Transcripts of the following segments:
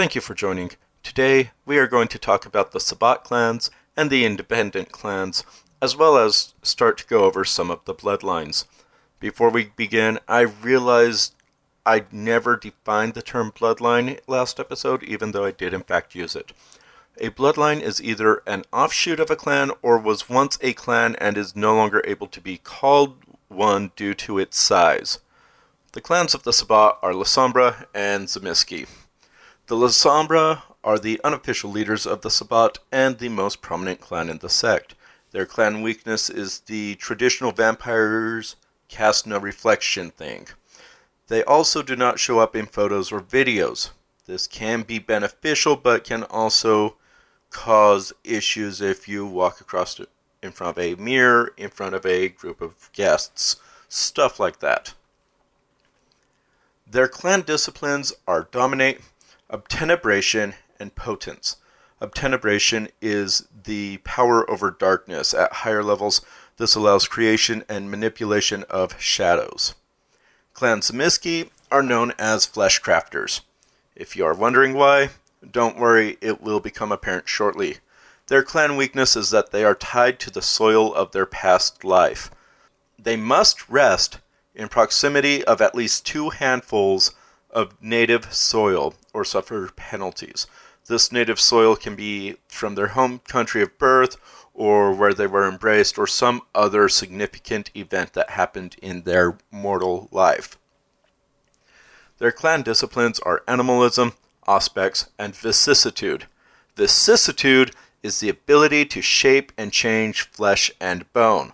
Thank you for joining. Today, we are going to talk about the Sabbat clans and the independent clans, as well as start to go over some of the bloodlines. Before we begin, I realized I never defined the term bloodline last episode, even though I did in fact use it. A bloodline is either an offshoot of a clan or was once a clan and is no longer able to be called one due to its size. The clans of the Sabbat are Lasombra and Tzimisce. The Lasombra are the unofficial leaders of the Sabbat and the most prominent clan in the sect. Their clan weakness is the traditional vampires cast no reflection thing. They also do not show up in photos or videos. This can be beneficial, but can also cause issues if you walk across in front of a mirror, in front of a group of guests, stuff like that. Their clan disciplines are Dominate, Obtenebration, and Potence. Obtenebration is the power over darkness. At higher levels, this allows creation and manipulation of shadows. Clan Tzimisce are known as Flesh Crafters. If you are wondering why, don't worry, it will become apparent shortly. Their clan weakness is that they are tied to the soil of their past life. They must rest in proximity of at least two handfuls of native soil or suffer penalties. This native soil can be from their home country of birth or where they were embraced or some other significant event that happened in their mortal life. Their clan disciplines are animalism, Auspex, and vicissitude. Vicissitude is the ability to shape and change flesh and bone,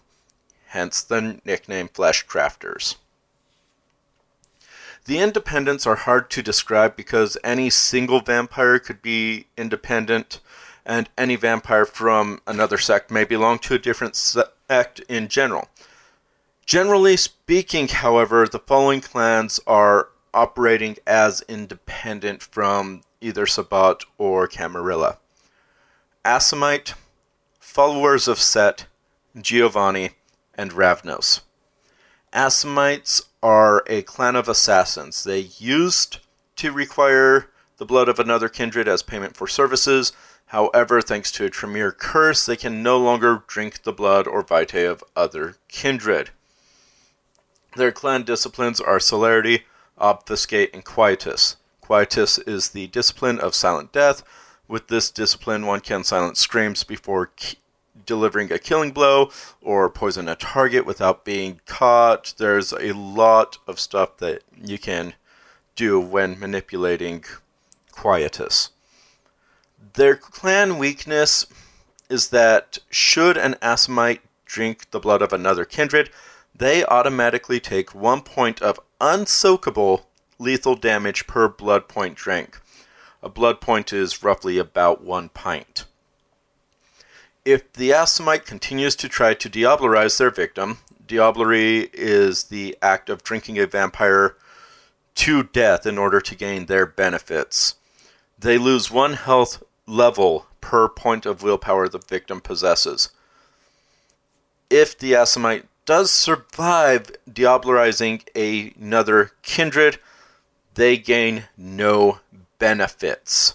hence the nickname Flesh Crafters. The independents are hard to describe because any single vampire could be independent, and any vampire from another sect may belong to a different sect in general. Generally speaking, however, the following clans are operating as independent from either Sabbat or Camarilla. Assamite, followers of Set, Giovanni, and Ravnos. Assamites are a clan of assassins. They used to require the blood of another kindred as payment for services. However, thanks to a Tremere curse, they can no longer drink the blood or vitae of other kindred. Their clan disciplines are celerity, obfuscate, and quietus. Quietus is the discipline of silent death. With this discipline, one can silence screams before delivering a killing blow or poison a target without being caught. There's a lot of stuff that you can do when manipulating Quietus. Their clan weakness is that should an Assamite drink the blood of another kindred, they automatically take one point of unsoakable lethal damage per blood point drank. A blood point is roughly about one pint. If the Assamite continues to try to diablerize their victim, diablerie is the act of drinking a vampire to death in order to gain their benefits. They lose one health level per point of willpower the victim possesses. If the Assamite does survive diablerizing another kindred, they gain no benefits.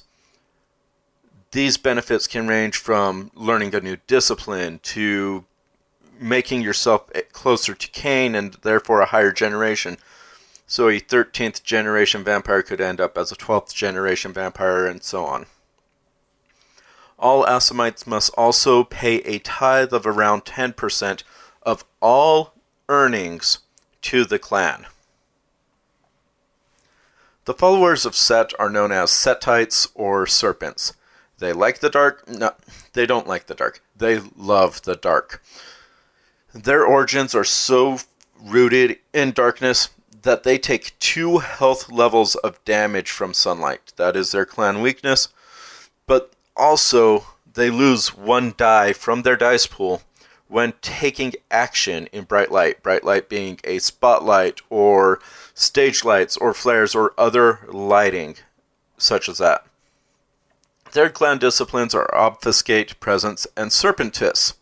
These benefits can range from learning a new discipline to making yourself closer to Cain and therefore a higher generation. So a 13th generation vampire could end up as a 12th generation vampire and so on. All Assamites must also pay a tithe of around 10% of all earnings to the clan. The followers of Set are known as Setites or Serpents. They like the dark. No, they don't like the dark. They love the dark. Their origins are so rooted in darkness that they take two health levels of damage from sunlight. That is their clan weakness. But also, they lose one die from their dice pool when taking action in bright light. Bright light being a spotlight or stage lights or flares or other lighting such as that. Their clan disciplines are Obfuscate, Presence, and Serpentis.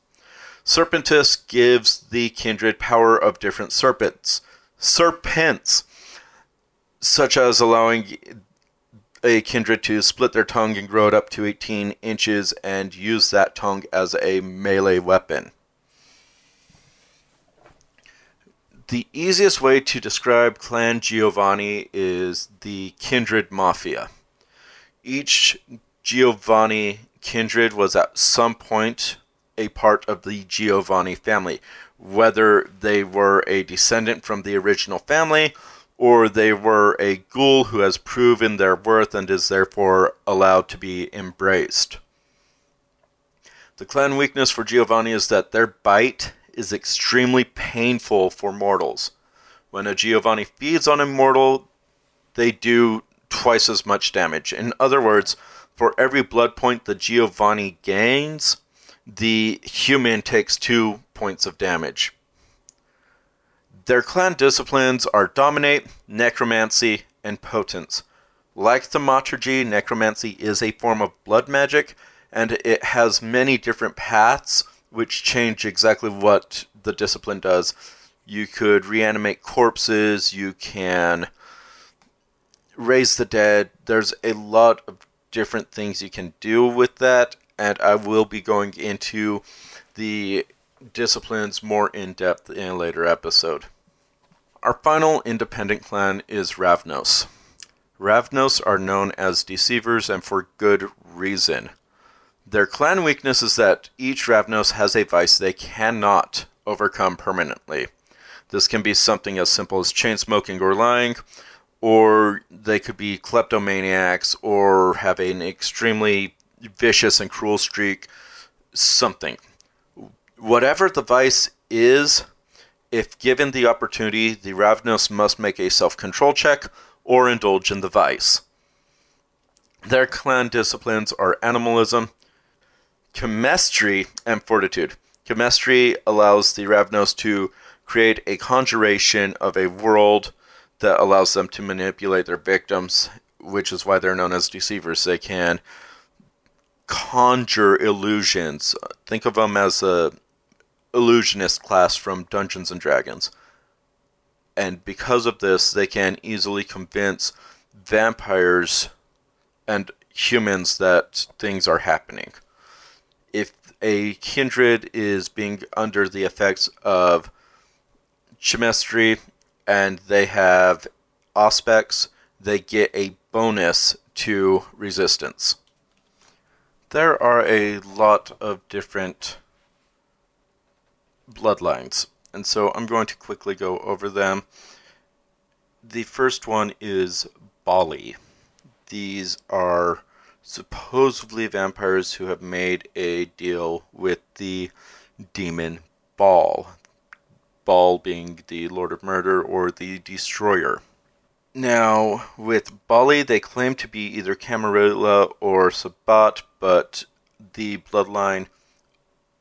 Serpentis gives the kindred power of different serpents. Serpents, such as allowing a kindred to split their tongue and grow it up to 18 inches and use that tongue as a melee weapon. The easiest way to describe Clan Giovanni is the Kindred Mafia. Each Giovanni kindred was at some point a part of the Giovanni family, whether they were a descendant from the original family or they were a ghoul who has proven their worth and is therefore allowed to be embraced. The clan weakness for Giovanni is that their bite is extremely painful for mortals. When a Giovanni feeds on a mortal, they do twice as much damage. In other words, for every blood point the Giovanni gains, the human takes two points of damage. Their clan disciplines are Dominate, Necromancy, and Potence. Like Thaumaturgy, Necromancy is a form of blood magic, and it has many different paths which change exactly what the discipline does. You could reanimate corpses, you can raise the dead. There's a lot of different things you can do with that, and I will be going into the disciplines more in depth in a later episode. Our final independent clan is Ravnos. Ravnos are known as deceivers and for good reason. Their clan weakness is that each Ravnos has a vice they cannot overcome permanently. This can be something as simple as chain smoking or lying, or they could be kleptomaniacs or have an extremely vicious and cruel streak, something. Whatever the vice is, if given the opportunity, the Ravnos must make a self control check or indulge in the vice. Their clan disciplines are animalism, Chimerstry, and fortitude. Chimerstry allows the Ravnos to create a conjuration of a world that allows them to manipulate their victims, which is why they're known as deceivers. They can conjure illusions. Think of them as a illusionist class from Dungeons and Dragons. And because of this, they can easily convince vampires and humans that things are happening. If a kindred is being under the effects of Chimerstry and they have Auspex, they get a bonus to resistance. There are a lot of different bloodlines, and so I'm going to quickly go over them. The first one is Baali. These are supposedly vampires who have made a deal with the demon Baal. Baal being the Lord of Murder or the Destroyer. Now, with Baali, they claim to be either Camarilla or Sabbat, but the bloodline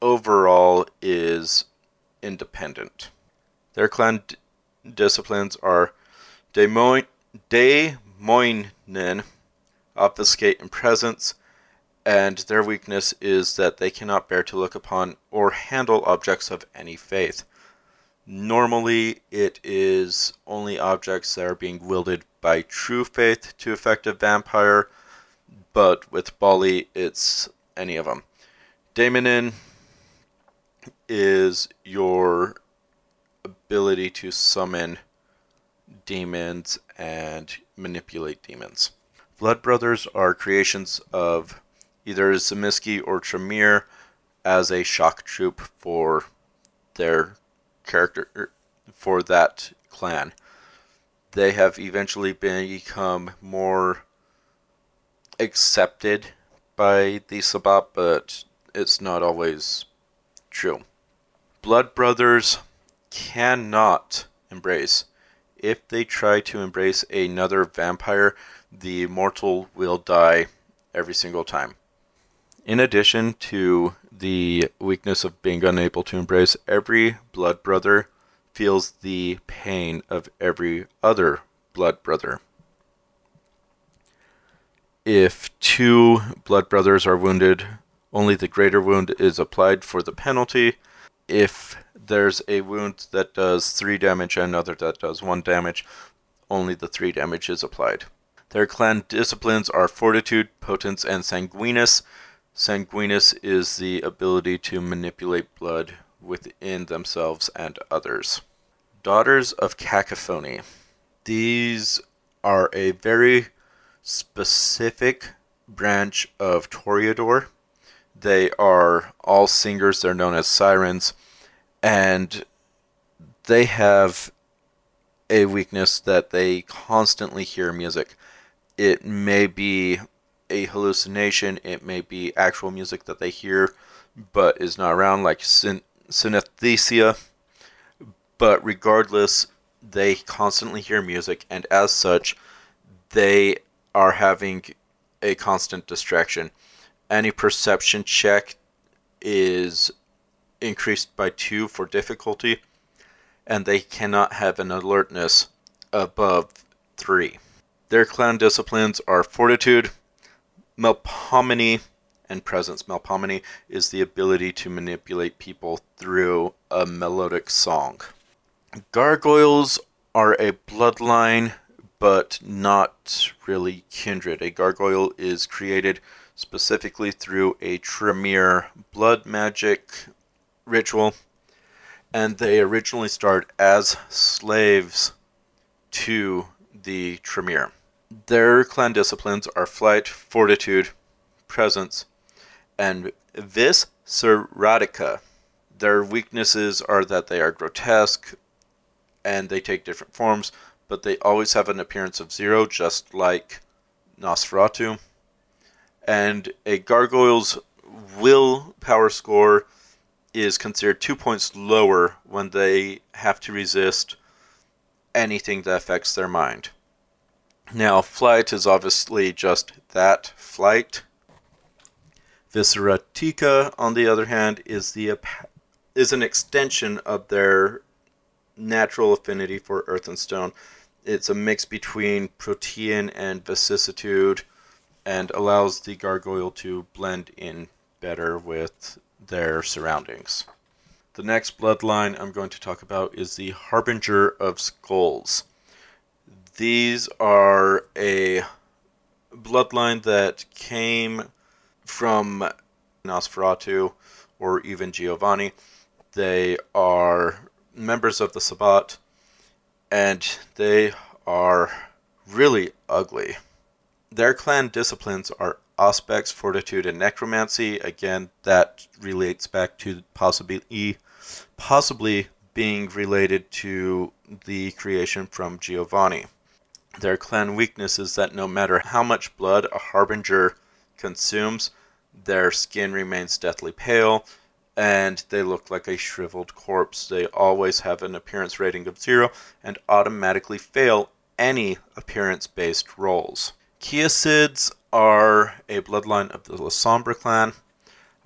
overall is independent. Their clan d- disciplines are Daimoinon, obfuscate and presence, and their weakness is that they cannot bear to look upon or handle objects of any faith. Normally, it is only objects that are being wielded by true faith to affect a vampire, but with Baali, it's any of them. Daimoinon is your ability to summon demons and manipulate demons. Blood Brothers are creations of either Tzimisce or Tremere as a shock troop for their character er, for that clan. They have eventually been become more accepted by the Sabbat, but it's not always true. Blood brothers cannot embrace. If they try to embrace another vampire, the mortal will die every single time. In addition to the weakness of being unable to embrace, every blood brother feels the pain of every other blood brother. If two blood brothers are wounded, only the greater wound is applied for the penalty. If there's a wound that does 3 damage and another that does 1 damage, only the 3 damage is applied. Their clan disciplines are Fortitude, Potence, and Sanguinus. Sanguinus is the ability to manipulate blood within themselves and others. Daughters of Cacophony. These are a very specific branch of Toreador. They are all singers, they're known as sirens, and they have a weakness that they constantly hear music. It may be a hallucination, it may be actual music that they hear but is not around, like syn- synesthesia. But regardless, they constantly hear music, and as such, they are having a constant distraction. Any perception check is increased by two for difficulty, and they cannot have an alertness above three. Their clan disciplines are fortitude, Melpominee, and presence. Melpominee is the ability to manipulate people through a melodic song. Gargoyles are a bloodline, but not really kindred. A gargoyle is created specifically through a Tremere blood magic ritual, and they originally start as slaves to the Tremere. Their clan disciplines are flight, fortitude, presence, and vis seratica. Their weaknesses are that they are grotesque and they take different forms, but they always have an appearance of zero, just like Nosferatu and a gargoyle's will power score is considered two points lower when they have to resist anything that affects their mind. Now, flight is obviously just that flight. Visceratica, on the other hand, is the is an extension of their natural affinity for earth and stone. It's a mix between protean and vicissitude and allows the gargoyle to blend in better with their surroundings. The next bloodline I'm going to talk about is the Harbinger of Skulls. These are a bloodline that came from Nosferatu or even Giovanni. They are members of the Sabbat and they are really ugly. Their clan disciplines are Auspex, Fortitude, and Necromancy. Again, that relates back to possibly possibly being related to the creation from Giovanni. Their clan weakness is that no matter how much blood a harbinger consumes, their skin remains deathly pale and they look like a shriveled corpse. They always have an appearance rating of zero and automatically fail any appearance based rolls. Kiasyds are a bloodline of the Lasombra clan.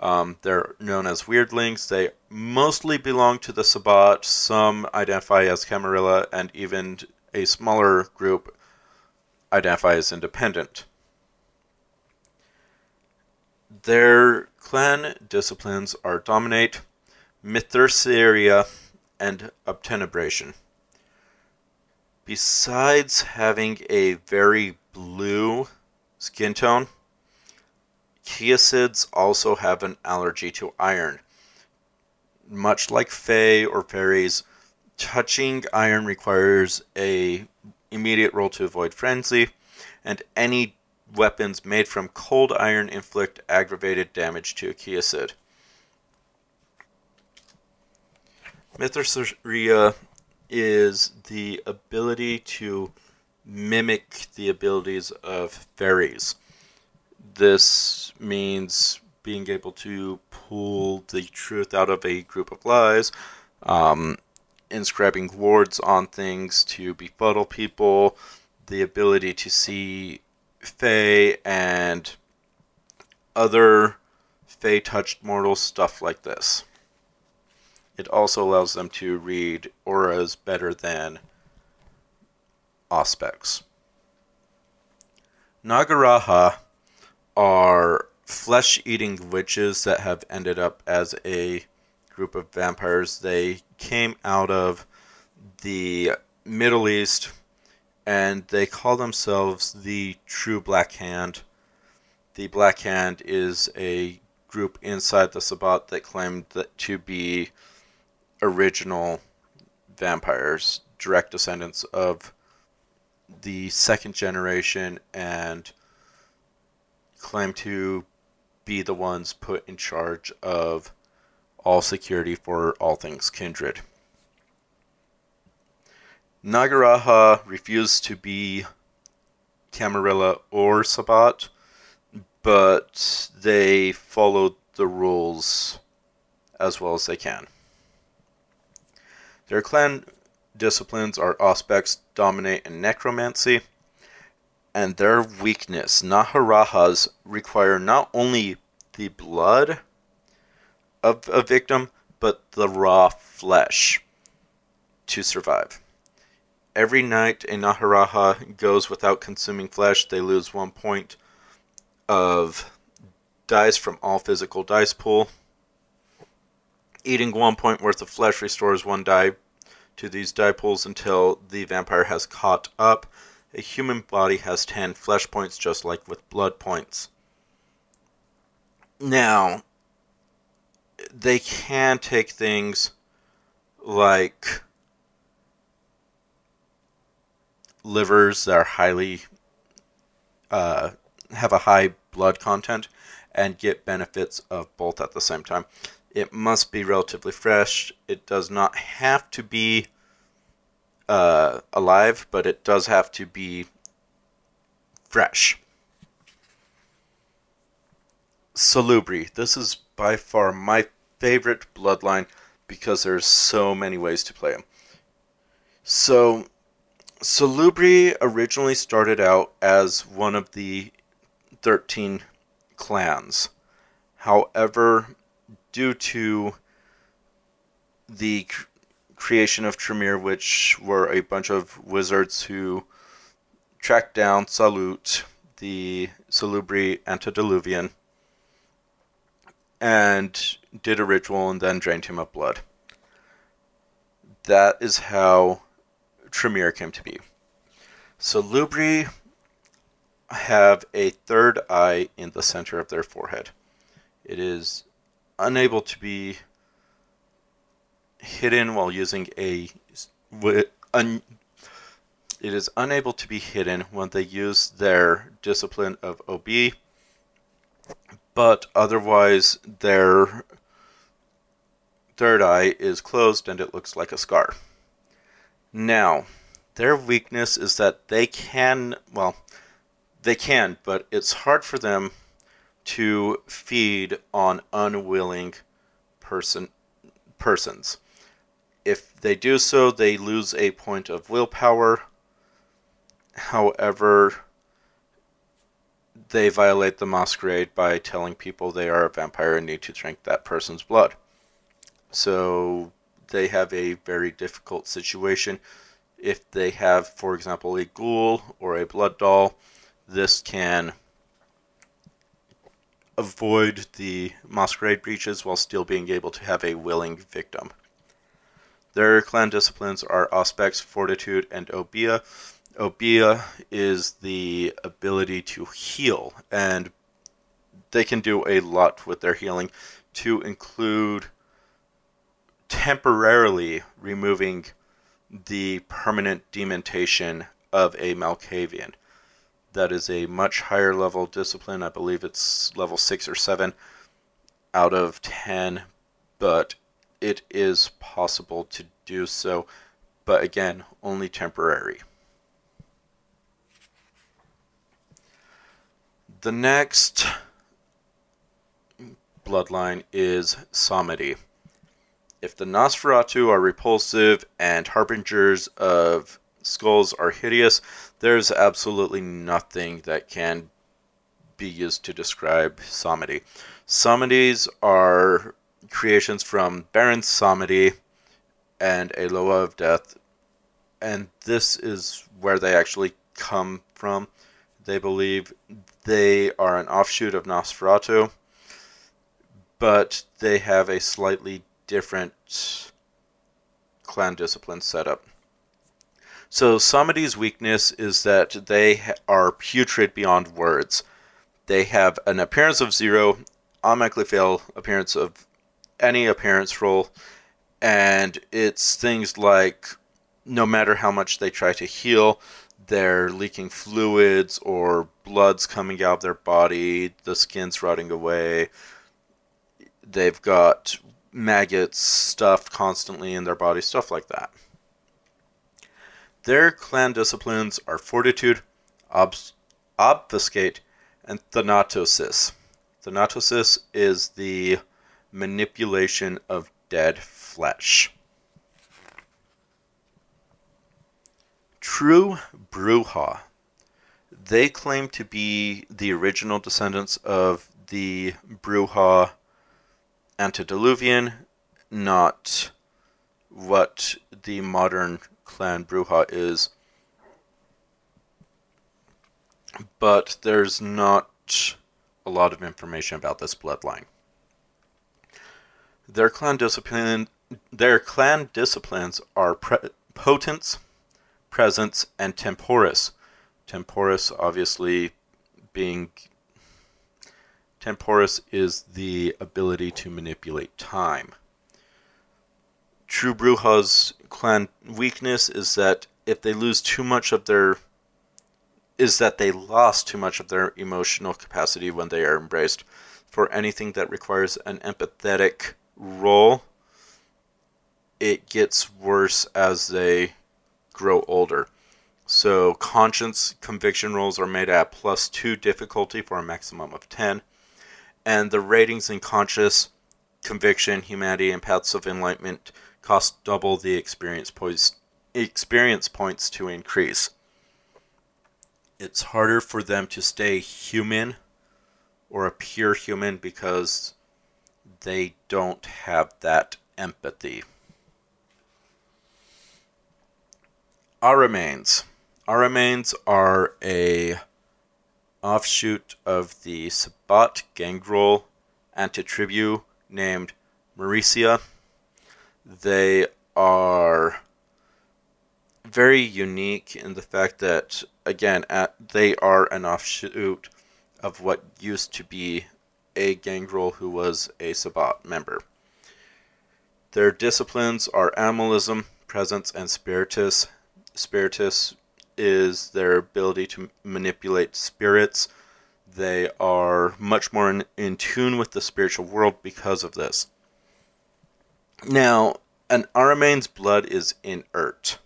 Um, they're known as weirdlings. They mostly belong to the Sabbat. Some identify as Camarilla, and even a smaller group identify as independent. Their clan disciplines are Dominate, Mytherceria, and Obtenebration. Besides having a very blue skin tone, Kiasyds also have an allergy to iron. Much like Fae or fairies, touching iron requires a immediate roll to avoid frenzy, and any weapons made from cold iron inflict aggravated damage to a Kiasyd. Mytherceria is the ability to mimic the abilities of fairies. This means being able to pull the truth out of a group of lies, um, inscribing wards on things to befuddle people, the ability to see Fae and other Fae touched mortals, stuff like this. It also allows them to read auras better than Auspex. Nagaraja are flesh eating witches that have ended up as a group of vampires. They came out of the Middle East and they call themselves the True Black Hand. The Black Hand is a group inside the Sabbat that claimed that to be original vampires, direct descendants of the second generation, and claim to be the ones put in charge of all security for all things kindred. Nagaraja refused to be Camarilla or Sabbat, but they followed the rules as well as they can. Their clan disciplines are Auspex, Dominate, and Necromancy, and their weakness, Naharajas, require not only the blood of a victim, but the raw flesh to survive. Every night a Naharaha goes without consuming flesh, they lose one point of dice from all physical dice pool. Eating one point worth of flesh restores one die to these die pools until the vampire has caught up. A human body has 10 flesh points, just like with blood points. Now, they can take things like livers that are highly uh, have a high blood content and get benefits of both at the same time. It must be relatively fresh. It does not have to be uh, alive, but it does have to be fresh. Salubri. This is by far my favorite bloodline because there's so many ways to play him. So, Salubri originally started out as one of the 13 clans. However, due to the creation of Tremere, which were a bunch of wizards who tracked down Saulot, the Salubri antediluvian, and did a ritual and then drained him of blood. That is how Tremere came to be. So Salubri have a third eye in the center of their forehead. It is unable to be hidden while using a un, it is unable to be hidden when they use their discipline of OB, but otherwise their third eye is closed and it looks like a scar. Now, their weakness is that they can, well, they can, but it's hard for them to feed on unwilling person persons. If they do so, they lose a point of willpower. However, they violate the masquerade by telling people they are a vampire and need to drink that person's blood. So they have a very difficult situation. If they have, for example, a ghoul or a blood doll, this can avoid the masquerade breaches while still being able to have a willing victim. Their clan disciplines are Auspex, Fortitude, and Obeah. Obeah is the ability to heal, and they can do a lot with their healing, to include temporarily removing the permanent dementation of a Malkavian that is a much higher level discipline. I believe it's level 6 or 7 out of 10, but it is possible to do so, but again, only temporary. The next bloodline is Samedi. If the Nosferatu are repulsive and harbingers of skulls are hideous, there's absolutely nothing that can be used to describe Samedi. Samedis are creations from Baron Samedi and Eloa of Death, and this is where they actually come from. They believe they are an offshoot of Nosferatu, but they have a slightly different clan discipline setup. So Samedi's weakness is that they are putrid beyond words. They have an appearance of zero, automatically fail appearance of any appearance roll, and it's things like no matter how much they try to heal, they're leaking fluids or blood's coming out of their body, the skin's rotting away. They've got maggots stuffed constantly in their body, stuff like that. Their clan disciplines are fortitude, obfuscate, and thanatosis. Thanatosis is the manipulation of dead flesh. True Brujah. They claim to be the original descendants of the Brujah antediluvian, not what the modern clan Brujah is. But there's not a lot of information about this bloodline. Their clan discipline, their clan disciplines are pre- potence, presence, and temporis. Temporis, obviously, being temporis is the ability to manipulate time. True Brujah's clan weakness is that if they lose too much of their is that they lost too much of their emotional capacity when they are embraced. For anything that requires an empathetic role, it gets worse as they grow older. So conscience conviction rolls are made at plus 2 difficulty for a maximum of 10. And the ratings in conscious, conviction, humanity, and paths of enlightenment cost double the experience points, experience points to increase. It's harder for them to stay human or appear human because they don't have that empathy. Ahrimanes. Our remains are a offshoot of the Sabbat gangrel antitribu named Mauricia. They are very unique in the fact that, again, at, they are an offshoot of what used to be a gangrel who was a Sabbat member. Their disciplines are animalism, presence, and spiritus. Spiritus is their ability to manipulate spirits. They are much more in, in tune with the spiritual world because of this. Now, an Ahrimane's blood is inert.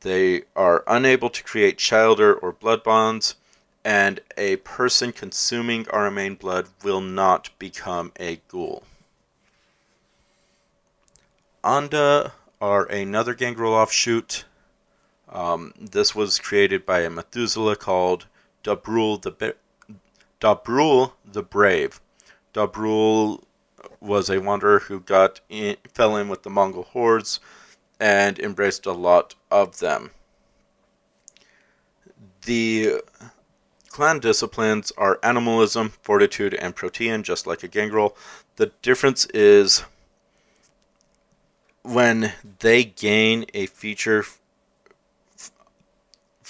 They are unable to create childer or blood bonds, and a person consuming Ahrimane blood will not become a ghoul. Anda are another gangrel offshoot um, this was created by a Methuselah called Dabrul the Dabrul the Brave. Dabrul was a wanderer who got in, fell in with the Mongol hordes and embraced a lot of them. The clan disciplines are animalism, fortitude, and protean, just like a gangrel. The difference is when they gain a feature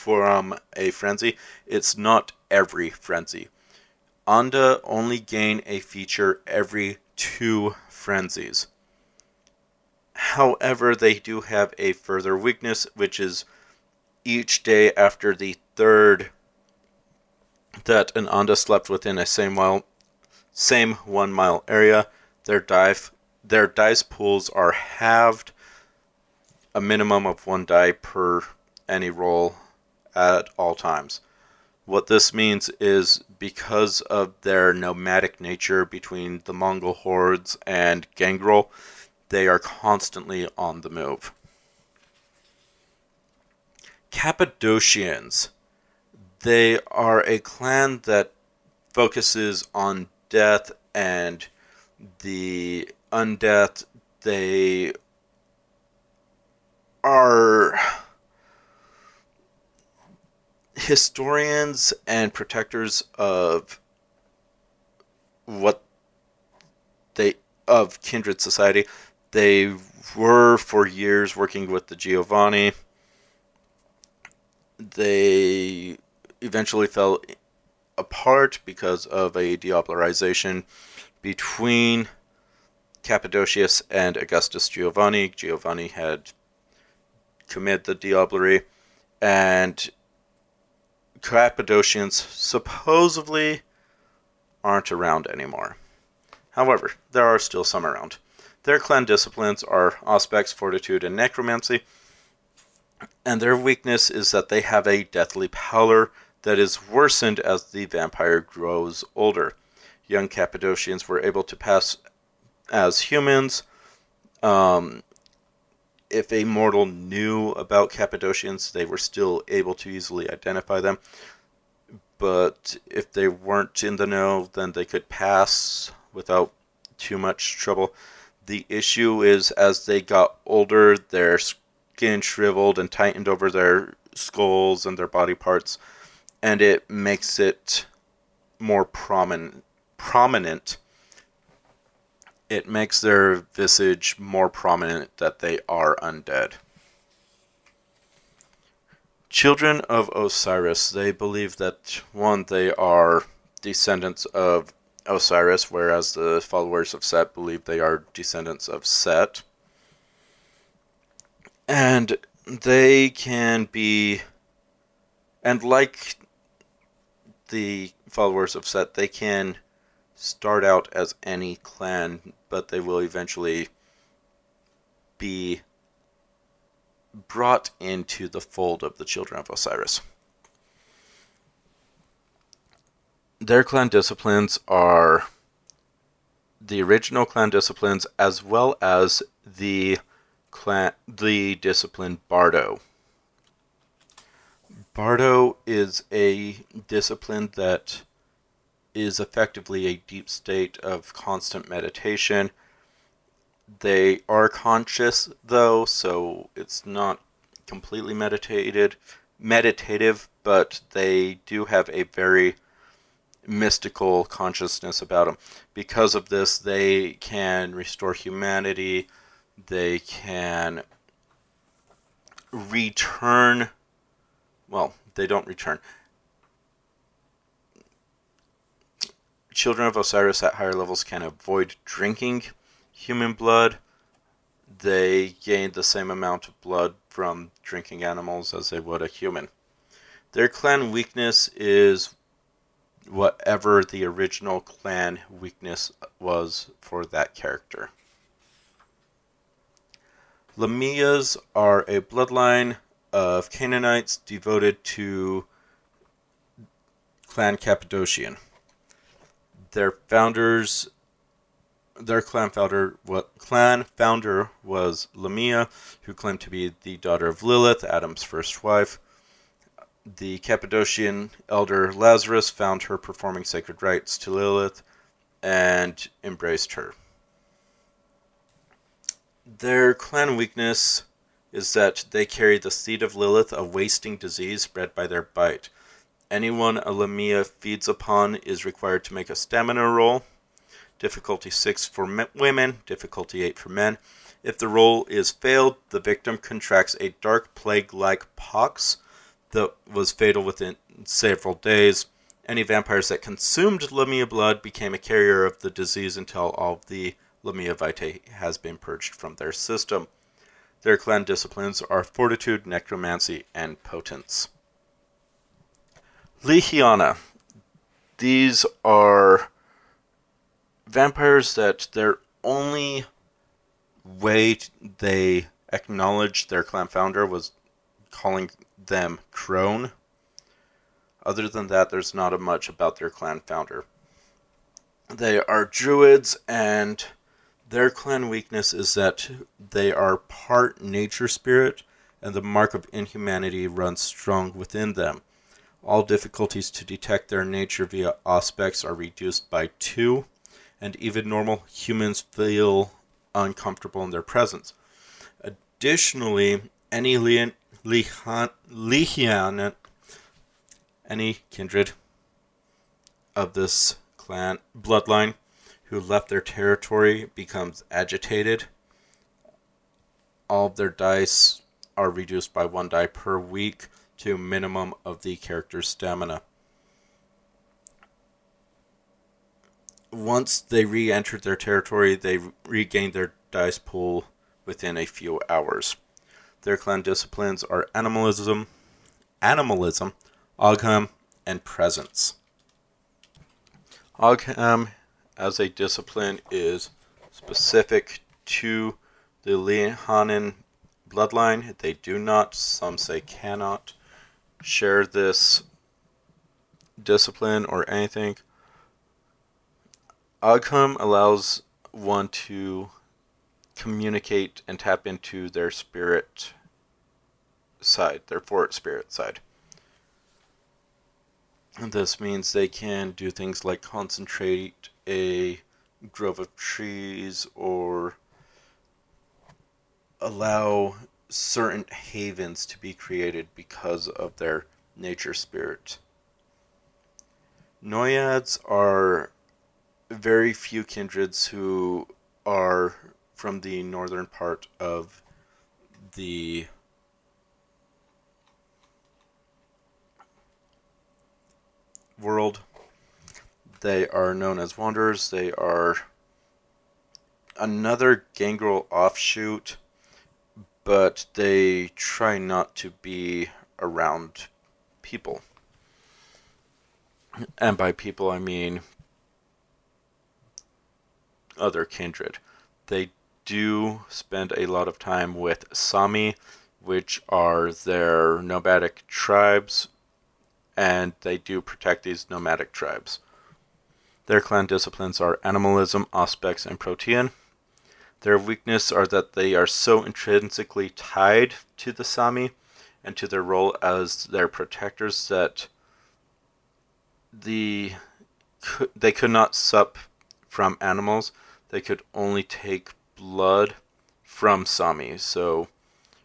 from um, a frenzy, it's not every frenzy. Anda only gain a feature every two frenzies. However, they do have a further weakness, which is each day after the third that an Anda slept within a same mile, same one mile area, their dive, their dice pools are halved, a minimum of one die per any roll at all times. What this means is because of their nomadic nature between the Mongol hordes and Gangrel, they are constantly on the move. Cappadocians. They are a clan that focuses on death and the undeath. They are historians and protectors of what they of kindred society they were for years working with the giovanni they eventually fell apart because of a diablerization between Cappadocius and Augustus Giovanni. Giovanni had committed the diablerie, and Cappadocians supposedly aren't around anymore. However, there are still some around. Their clan disciplines are Auspex, Fortitude, and Necromancy, and their weakness is that they have a deathly pallor that is worsened as the vampire grows older. Young Cappadocians were able to pass as humans. Um, if a mortal knew about Cappadocians, they were still able to easily identify them. But if they weren't in the know, then they could pass without too much trouble. The issue is as they got older, their skin shriveled and tightened over their skulls and their body parts, and it makes it more prominent. Prominent. It makes their visage more prominent that they are undead. Children of Osiris, they believe that one, they are descendants of Osiris, whereas the followers of Set believe they are descendants of Set. And they can be, and like the followers of Set, they can start out as any clan, but they will eventually be brought into the fold of the children of Osiris. their clan disciplines are the original clan disciplines as well as the clan the discipline Bardo. Bardo is a discipline that is effectively a deep state of constant meditation. They are conscious though, so it's not completely meditated meditative, but they do have a very mystical consciousness about them. Because of this, they can restore humanity. They can return. Well, they don't return. Children of Osiris at higher levels can avoid drinking human blood. They gain the same amount of blood from drinking animals as they would a human. Their clan weakness is whatever the original clan weakness was for that character. Lamias are a bloodline of Canaanites devoted to Clan Cappadocian. Their founders their clan founder what clan founder was Lamia, who claimed to be the daughter of Lilith, Adam's first wife the Cappadocian elder Lazarus found her performing sacred rites to Lilith and embraced her. Their clan weakness is that they carry the seed of Lilith, a wasting disease spread by their bite. Anyone a Lamia feeds upon is required to make a stamina roll. Difficulty 6 for women, difficulty 8 for men. If the roll is failed, the victim contracts a dark plague like pox that was fatal within several days. Any vampires that consumed Lamia blood became a carrier of the disease until all of the Lamia vitae has been purged from their system. Their clan disciplines are fortitude, necromancy, and potence. Lhiannan. These are vampires that their only way they acknowledged their clan founder was calling them crone. Other than that, there's not a much about their clan founder. They are druids, and their clan weakness is that they are part nature spirit, and the mark of inhumanity runs strong within them. All difficulties to detect their nature via Auspex are reduced by two, and even normal humans feel uncomfortable in their presence. Additionally, any Lehian, any kindred of this clan bloodline who left their territory becomes agitated. All of their dice are reduced by one die per week. To minimum of the character's stamina. Once they re entered their territory, they regained their dice pool within a few hours. Their clan disciplines are animalism, animalism, Ogham, and presence. Ogham as a discipline is specific to the Lhiannan bloodline. They do not, some say cannot, share this discipline or anything. Ogham allows one to communicate and tap into their spirit side, their fort spirit side. And this means they can do things like concentrate a grove of trees or allow certain havens to be created because of their nature spirit. Noiads are very few kindreds who are from the northern part of the world. They are known as wanderers. They are another gangrel offshoot, but they try not to be around people. And by people, I mean other kindred. They do spend a lot of time with Sami, which are their nomadic tribes, and they do protect these nomadic tribes. Their clan disciplines are animalism, auspex, and protean. Their weakness are that they are so intrinsically tied to the Sami and to their role as their protectors that the they could not sup from animals. They could only take blood from Sami. So,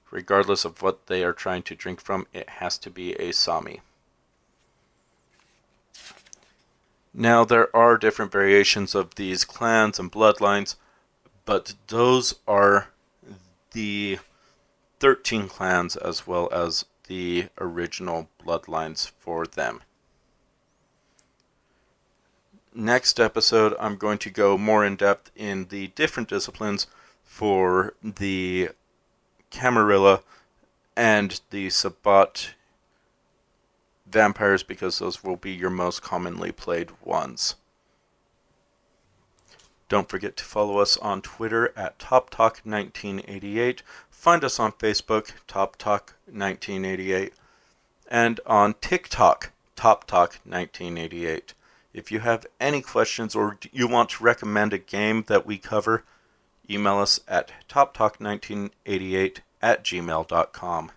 regardless of what they are trying to drink from, it has to be a Sami. Now, there are different variations of these clans and bloodlines, but those are the 13 clans as well as the original bloodlines for them. Next episode, I'm going to go more in depth in the different disciplines for the Camarilla and the Sabbat vampires because those will be your most commonly played ones. Don't forget to follow us on Twitter at Top Talk 1988. Find us on Facebook, Top Talk 1988, and on TikTok, Top Talk 1988. If you have any questions or you want to recommend a game that we cover, email us at toptalk1988 at gmail.com.